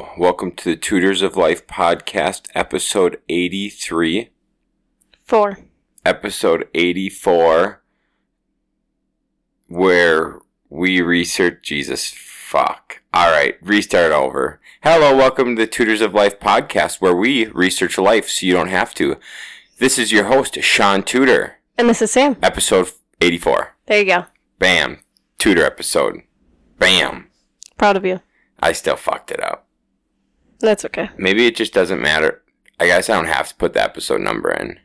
Hello, welcome to the Tutors of Life podcast, episode 83. Four. Episode 84, where we research Jesus. Fuck. All right, restart over. Hello, welcome to the Tutors of Life podcast, where we research life so you don't have to. This is your host, Shaun Tudor, And this is Sam. episode 84. There you go. Bam. Tudor episode. Bam. Proud of you. I still fucked it up. That's okay. Maybe it just doesn't matter. I guess I don't have to put the episode number in.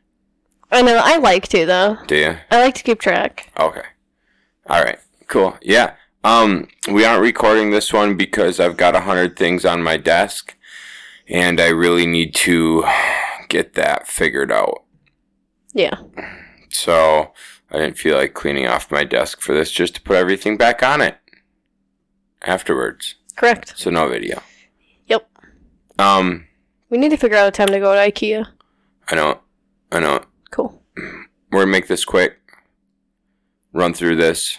I know. I like to though. Do you? I like to keep track. Okay. All right. Cool. Yeah. Um, we aren't recording this one because I've got a hundred things on my desk, and I really need to get that figured out. Yeah. So I didn't feel like cleaning off my desk for this, just to put everything back on it afterwards. Correct. So no video. Um, We need to figure out a time to go to IKEA. I know. I know. Cool. we're gonna make this quick. Run through this.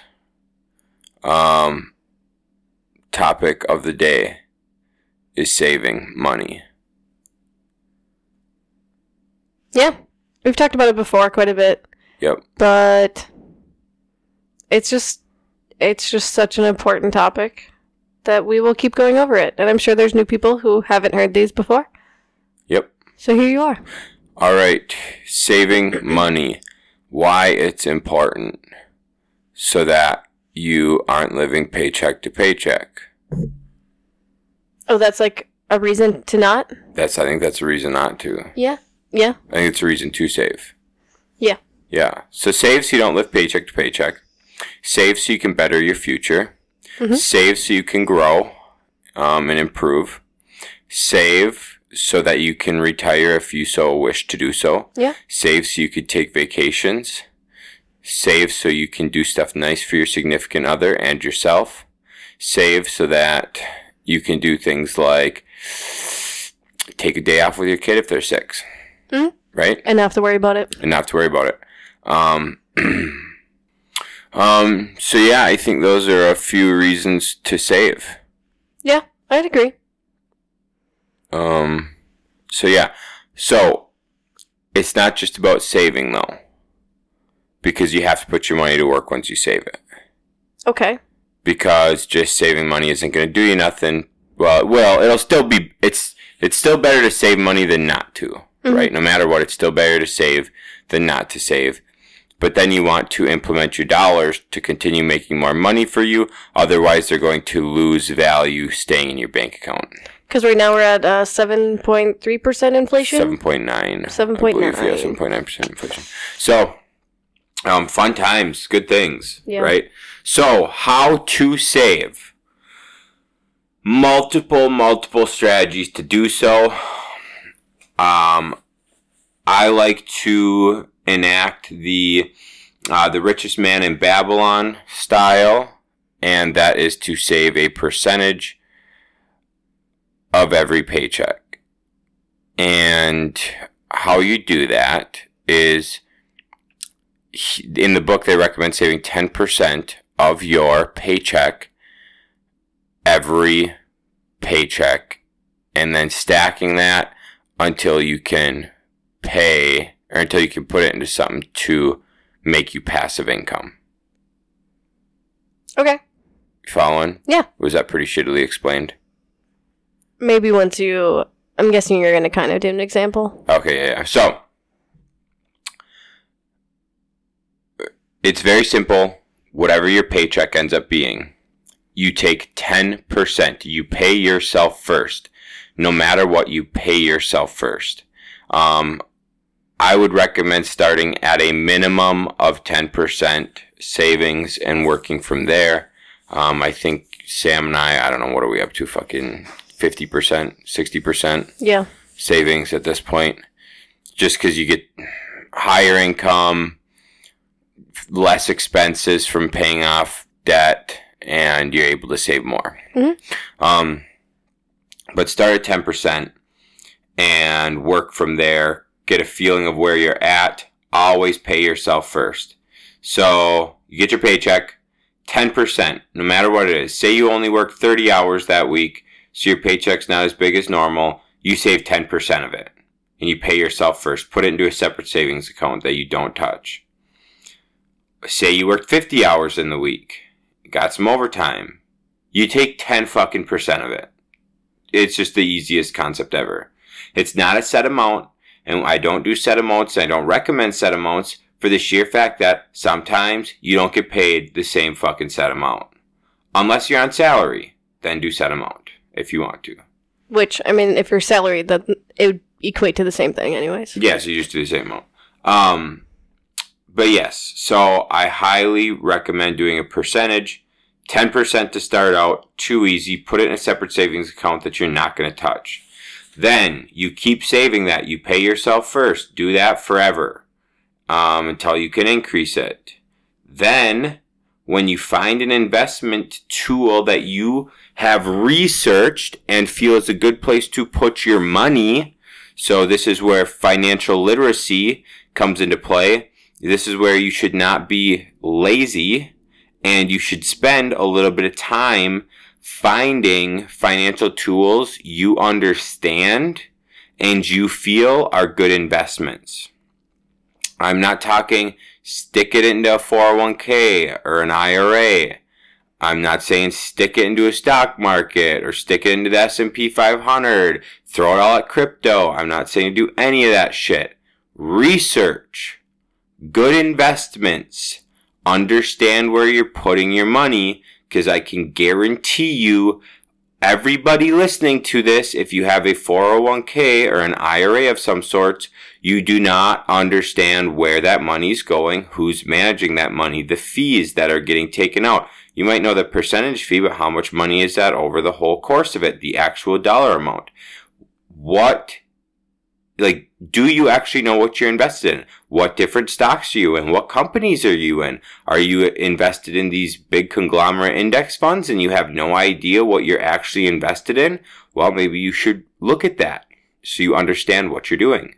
Um, topic of the day is saving money. Yeah. We've talked about it before quite a bit, Yep. but it's just it's just such an important topic that we will keep going over it. And I'm sure there's new people who haven't heard these before. Yep. So here you are. All right. Saving money. Why it's important. So that you aren't living paycheck to paycheck. Oh, that's like a reason to not? That's I think that's a reason not to. Yeah. Yeah. I think it's a reason to save. Yeah. Yeah. So save so you don't live paycheck to paycheck. Save so you can better your future. Mhm. Save so you can grow um, and improve. Save so that you can retire if you so wish to do so. Yeah. Save so you could take vacations. Save so you can do stuff nice for your significant other and yourself. Save so that you can do things like take a day off with your kid if they're six. Mhm. Right? And not have to worry about it. and not have to worry about it. Um, um, so yeah, I think those are a few reasons to save. Yeah, I'd agree. Um, so yeah, so it's not just about saving though, because you have to put your money to work once you save it. Okay. Because just saving money isn't going to do you nothing. Well, well, it'll still be. It's it's still better to save money than not to, right? No matter what, it's still better to save than not to save. But then you want to implement your dollars to continue making more money for you. Otherwise, they're going to lose value staying in your bank account. Because right now we're at uh, 7.3% inflation. Seven point nine. 7.9. Yeah, seven point nine percent inflation. So, um, fun times, good things, Yeah. right? So, how to save? Multiple, multiple strategies to do so. Um, I like to enact the uh, the richest man in Babylon style, and that is to save a percentage of every paycheck. And how you do that is in the book, they recommend saving 10% of your paycheck every paycheck and then stacking that until you can pay or until you can put it into something to make you passive income. Okay. You following? Yeah. Was that pretty shittily explained? Maybe once you. I'm guessing you're going to kind of do an example. Okay, yeah, yeah. So it's very simple. Whatever your paycheck ends up being, you take 10%. You pay yourself first. No matter what, you pay yourself first. Um, I would recommend starting at a minimum of 10% savings and working from there. Um, I think Sam and I, I don't know, what are we up to? Fucking 50%, 60%? Yeah. savings at this point just because you get higher income less expenses from paying off debt and you're able to save more Mhm. um, but start at 10% and work from there get a feeling of where you're at always pay yourself first so you get your paycheck 10% no matter what it is say you only work 30 hours that week so your paycheck's not as big as normal, you save 10% of it. And you pay yourself first. Put it into a separate savings account that you don't touch. Say you worked 50 hours in the week, got some overtime. You take 10 fucking percent of it. It's just the easiest concept ever. It's not a set amount, and I don't do set amounts. and I don't recommend set amounts for the sheer fact that sometimes you don't get paid the same fucking set amount. Unless you're on salary, then do set amount if you want to. Which I mean, if you're salaried, that it would equate to the same thing, anyways. Yeah, so you just do the same amount. Um, but yes, so I highly recommend doing a percentage. 10% to start out, too easy. Put it in a separate savings account that you're not going to touch. Then you keep saving that. You pay yourself first. Do that forever um, until you can increase it. Then, when you find an investment tool that you have researched and feel is a good place to put your money, so this is where financial literacy comes into play. This is where you should not be lazy and you should spend a little bit of time finding financial tools you understand and you feel are good investments. I'm not talking stick it into a 401k or an IRA. I'm not saying stick it into a stock market or stick it into the S&P 500, throw it all at crypto. I'm not saying do any of that shit. Research good investments. Understand where you're putting your money because I can guarantee you everybody listening to this, if you have a 401k or an IRA of some sort, you do not understand where that money is going, who's managing that money, the fees that are getting taken out. You might know the percentage fee, but how much money is that over the whole course of it? The actual dollar amount. What like, do you actually know what you're invested in? What different stocks are you in? What companies are you in? Are you invested in these big conglomerate index funds and you have no idea what you're actually invested in? Well, maybe you should look at that so you understand what you're doing.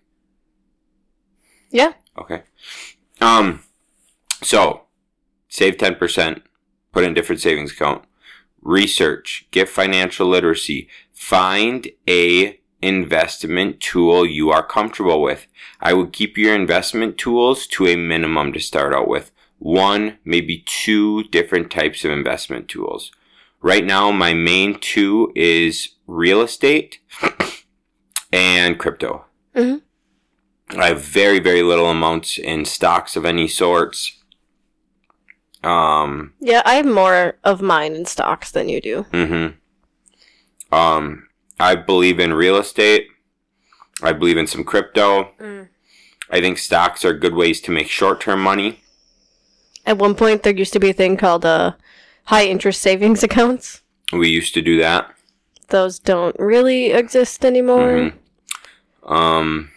Yeah. Okay. Um, so save 10%, put in different savings account, research, get financial literacy, find a investment tool you are comfortable with. I would keep your investment tools to a minimum to start out with. One, maybe two different types of investment tools. Right now, my main two is real estate and crypto. Mm-hmm. I have very, very little amounts in stocks of any sorts. Um, yeah, I have more of mine in stocks than you do. Mm-hmm. Um, I believe in real estate. I believe in some crypto. Mm. I think stocks are good ways to make short term money. At one point, there used to be a thing called uh, high interest savings accounts. We used to do that. Those don't really exist anymore. Mm-hmm. Um,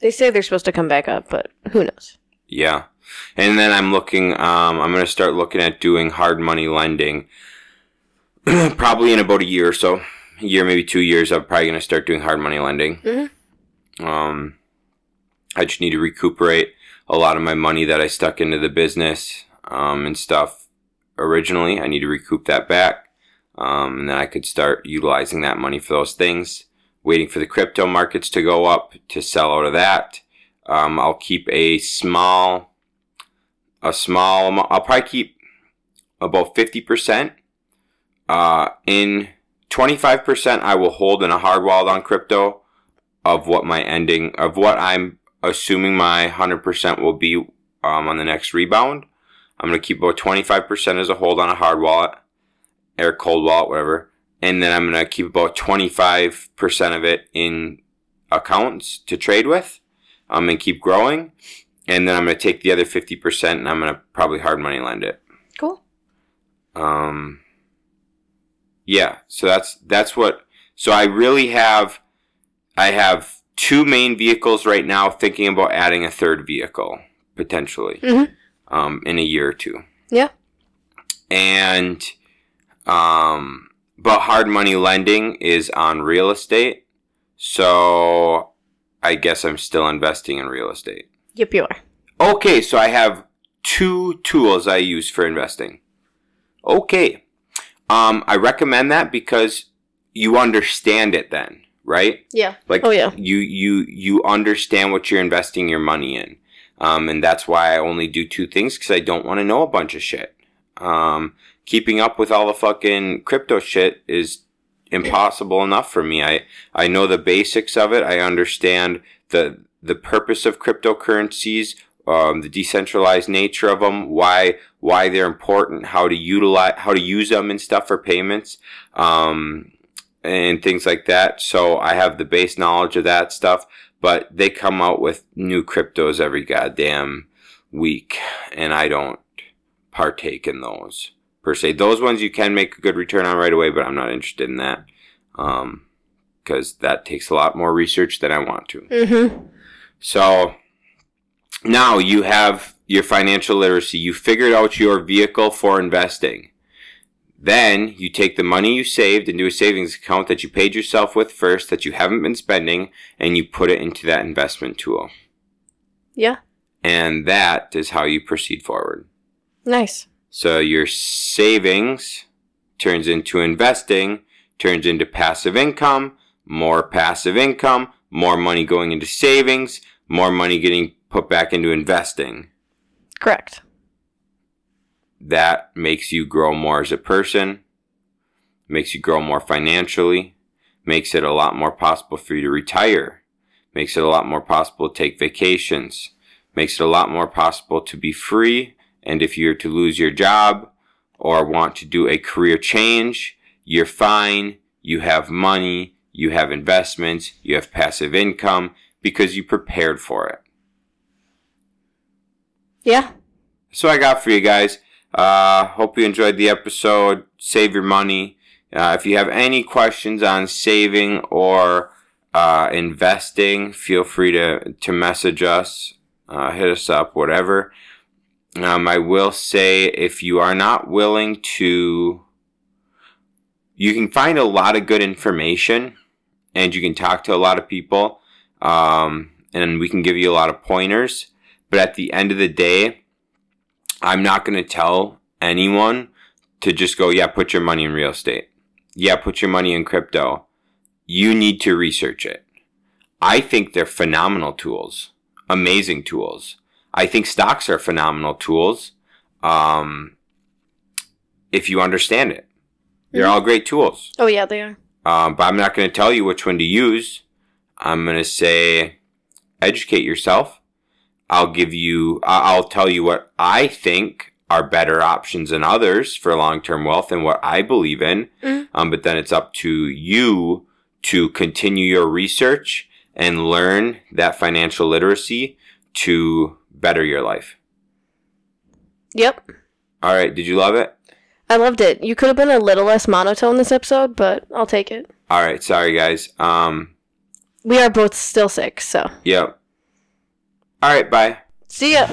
they say they're supposed to come back up, but who knows? Yeah. And then I'm looking, um, I'm going to start looking at doing hard money lending probably in about a year or so year, maybe two years, I'm probably going to start doing hard money lending. Mm-hmm. Um, I just need to recuperate a lot of my money that I stuck into the business um, and stuff originally. I need to recoup that back. Um, and then I could start utilizing that money for those things. Waiting for the crypto markets to go up to sell out of that. Um, I'll keep a small, a small. I'll probably keep about fifty percent uh, in 25% I will hold in a hard wallet on crypto of what my ending, of what I'm assuming my 100% will be um, on the next rebound. I'm going to keep about 25% as a hold on a hard wallet or cold wallet, whatever. And then I'm going to keep about 25% of it in accounts to trade with. I'm going to keep growing. And then I'm going to take the other 50% and I'm going to probably hard money lend it. Cool. Um, yeah, so that's that's what. So I really have, I have two main vehicles right now. Thinking about adding a third vehicle potentially mm-hmm. um, in a year or two. Yeah. And, um, but hard money lending is on real estate, so I guess I'm still investing in real estate. Yep, you are. Okay, so I have two tools I use for investing. Okay. Um, I recommend that because you understand it then, right? Yeah. Like Oh, yeah. you you you understand what you're investing your money in, um, and that's why I only do two things because I don't want to know a bunch of shit. Um, keeping up with all the fucking crypto shit is impossible enough for me. I I know the basics of it. I understand the the purpose of cryptocurrencies, um, the decentralized nature of them, why why they're important, how to utilize how to use them and stuff for payments. Um, and things like that. So I have the base knowledge of that stuff, but they come out with new cryptos every goddamn week, and I don't partake in those per se. Those ones you can make a good return on right away, but I'm not interested in that because that takes a lot more research than I want to. Mm-hmm. So now you have your financial literacy. You figured out your vehicle for investing. Then you take the money you saved into a savings account that you paid yourself with first, that you haven't been spending, and you put it into that investment tool. Yeah. And that is how you proceed forward. Nice. So your savings turns into investing, turns into passive income, more passive income, more money going into savings, more money getting put back into investing. Correct. That makes you grow more as a person, makes you grow more financially, makes it a lot more possible for you to retire, makes it a lot more possible to take vacations, makes it a lot more possible to be free. And if you're to lose your job or want to do a career change, you're fine. You have money, you have investments, you have passive income because you prepared for it. Yeah. So I got for you guys. Uh, hope you enjoyed the episode. Save your money. Uh, if you have any questions on saving or uh, investing, feel free to, to message us, uh, hit us up, whatever. Um, I will say if you are not willing to, you can find a lot of good information and you can talk to a lot of people um, and we can give you a lot of pointers. But at the end of the day, I'm not going to tell anyone to just go, yeah, put your money in real estate. Yeah, put your money in crypto. You need to research it. I think they're phenomenal tools, amazing tools. I think stocks are phenomenal tools um, if you understand it. They're all great tools. Oh yeah, they are. Um, but I'm not going to tell you which one to use. I'm going to say educate yourself. I'll give you, I'll tell you what I think are better options than others for long term wealth and what I believe in. Mhm. Um, but then it's up to you to continue your research and learn that financial literacy to better your life. Yep. All right. Did you love it? I loved it. You could have been a little less monotone this episode, but I'll take it. All right. Sorry, guys. Um, We are both still sick, so yep. All right. Bye. see ya.